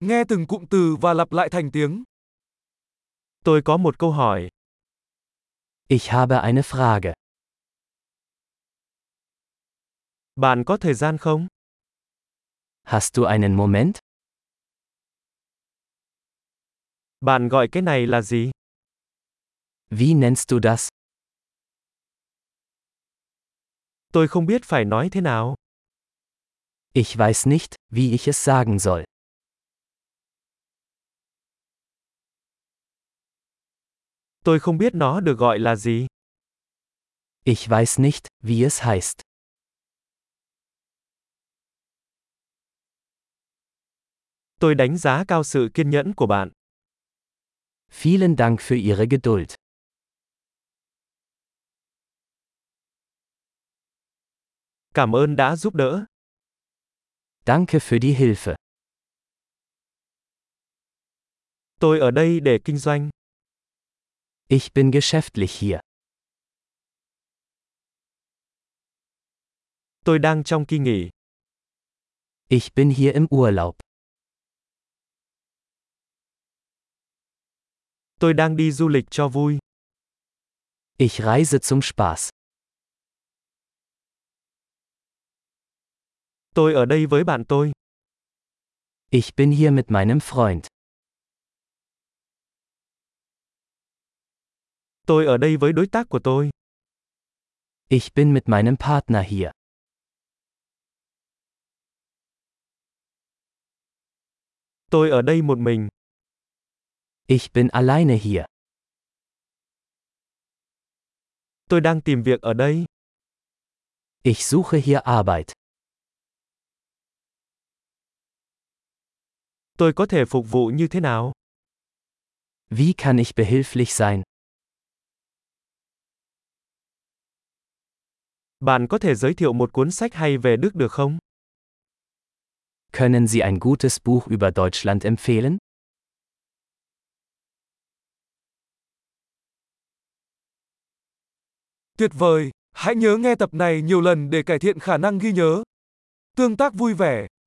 Nghe từng cụm từ và lặp lại thành tiếng. Tôi có một câu hỏi. Ich habe eine Frage. Bạn có thời gian không? Hast du einen Moment? Bạn gọi cái này là gì? Wie nennst du das? Tôi không biết phải nói thế nào. Ich weiß nicht, wie ich es sagen soll. Tôi không biết nó được gọi là gì. Ich weiß nicht, wie es heißt. Tôi đánh giá cao sự kiên nhẫn của bạn. Vielen Dank für Ihre Geduld. Cảm ơn đã giúp đỡ. Danke für die Hilfe. Tôi ở đây để kinh doanh. Ich bin geschäftlich hier. Tôi đang trong kỳ nghỉ. Ich bin hier im Urlaub. Tôi đang đi du lịch cho vui. Ich reise zum Spaß. Tôi ở đây với bạn tôi. Ich bin hier mit meinem Freund. Tôi ở đây với đối tác của tôi. Ich bin mit meinem Partner hier. Tôi ở đây một mình. Ich bin alleine hier. Tôi đang tìm việc ở đây. Ich suche hier Arbeit. Tôi có thể phục vụ như thế nào? Wie kann ich behilflich sein? Bạn có thể giới thiệu một cuốn sách hay về Đức được không? Können Sie ein gutes Buch über Deutschland empfehlen? Tuyệt vời! Hãy nhớ nghe tập này nhiều lần để cải thiện khả năng ghi nhớ. Tương tác vui vẻ